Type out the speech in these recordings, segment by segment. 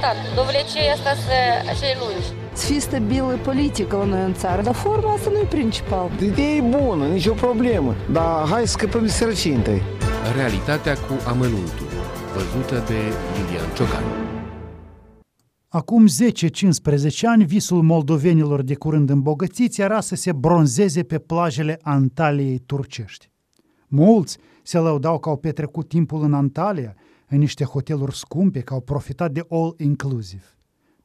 clar, dovlecei asta să așa lungi. Să fie stabilă politică la noi în țară, dar forma asta nu e principal. Ideea e bună, nicio problemă, dar hai să scăpăm de sărăcie întâi. Realitatea cu amănuntul, văzută de Lilian Ciocan. Acum 10-15 ani, visul moldovenilor de curând îmbogățiți era să se bronzeze pe plajele Antaliei turcești. Mulți se lăudau că au petrecut timpul în Antalya, în niște hoteluri scumpe, că au profitat de all-inclusive.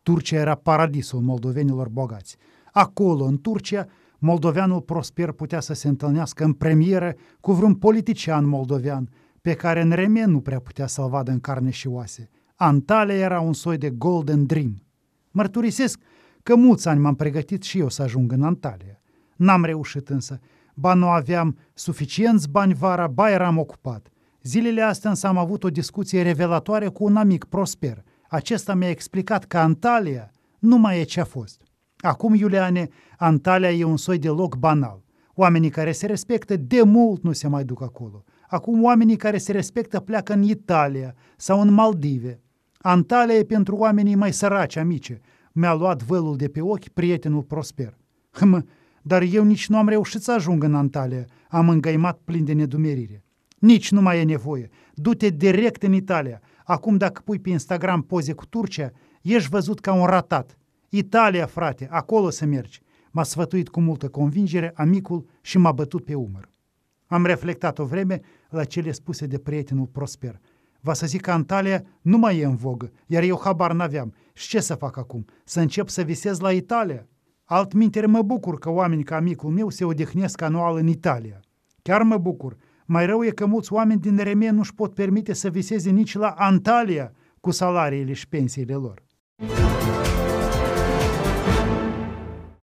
Turcia era paradisul moldovenilor bogați. Acolo, în Turcia, moldoveanul prosper putea să se întâlnească în premieră cu vreun politician moldovean, pe care în remen nu prea putea să-l vadă în carne și oase. Antalya era un soi de golden dream. Mărturisesc că mulți ani m-am pregătit și eu să ajung în Antalya. N-am reușit însă. Ba nu aveam suficienți bani vara, ba eram ocupat. Zilele astea însă am avut o discuție revelatoare cu un amic prosper. Acesta mi-a explicat că Antalya nu mai e ce a fost. Acum, Iuliane, Antalya e un soi de loc banal. Oamenii care se respectă de mult nu se mai duc acolo. Acum oamenii care se respectă pleacă în Italia sau în Maldive. Antalya e pentru oamenii mai săraci, amice. Mi-a luat vălul de pe ochi prietenul prosper. Hmă, dar eu nici nu am reușit să ajung în Antalya. Am îngăimat plin de nedumerire. Nici nu mai e nevoie. Du-te direct în Italia. Acum dacă pui pe Instagram poze cu Turcia, ești văzut ca un ratat. Italia, frate, acolo să mergi. M-a sfătuit cu multă convingere amicul și m-a bătut pe umăr. Am reflectat o vreme la cele spuse de prietenul Prosper. Va să zic că Antalya nu mai e în vogă, iar eu habar n-aveam. Și ce să fac acum? Să încep să visez la Italia? Altminteri mă bucur că oameni ca amicul meu se odihnesc anual în Italia. Chiar mă bucur. Mai rău e că mulți oameni din Remie nu-și pot permite să viseze nici la Antalya cu salariile și pensiile lor.